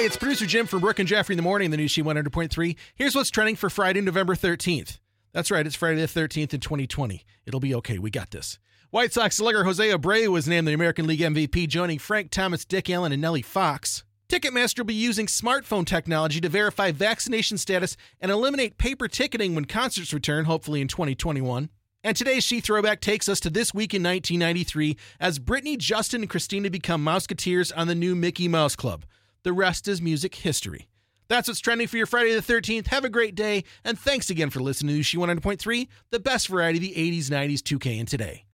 Hey, it's producer Jim from Brooke and Jeffrey in the morning, the new She 100.3. Here's what's trending for Friday, November 13th. That's right, it's Friday the 13th in 2020. It'll be okay. We got this. White Sox slugger Jose Abreu was named the American League MVP, joining Frank Thomas, Dick Allen, and Nellie Fox. Ticketmaster will be using smartphone technology to verify vaccination status and eliminate paper ticketing when concerts return, hopefully in 2021. And today's She Throwback takes us to this week in 1993 as Britney, Justin, and Christina become Mouseketeers on the new Mickey Mouse Club. The rest is music history. That's what's trending for your Friday the 13th. Have a great day, and thanks again for listening to She 100.3, the best variety of the 80s, 90s, 2K, and today.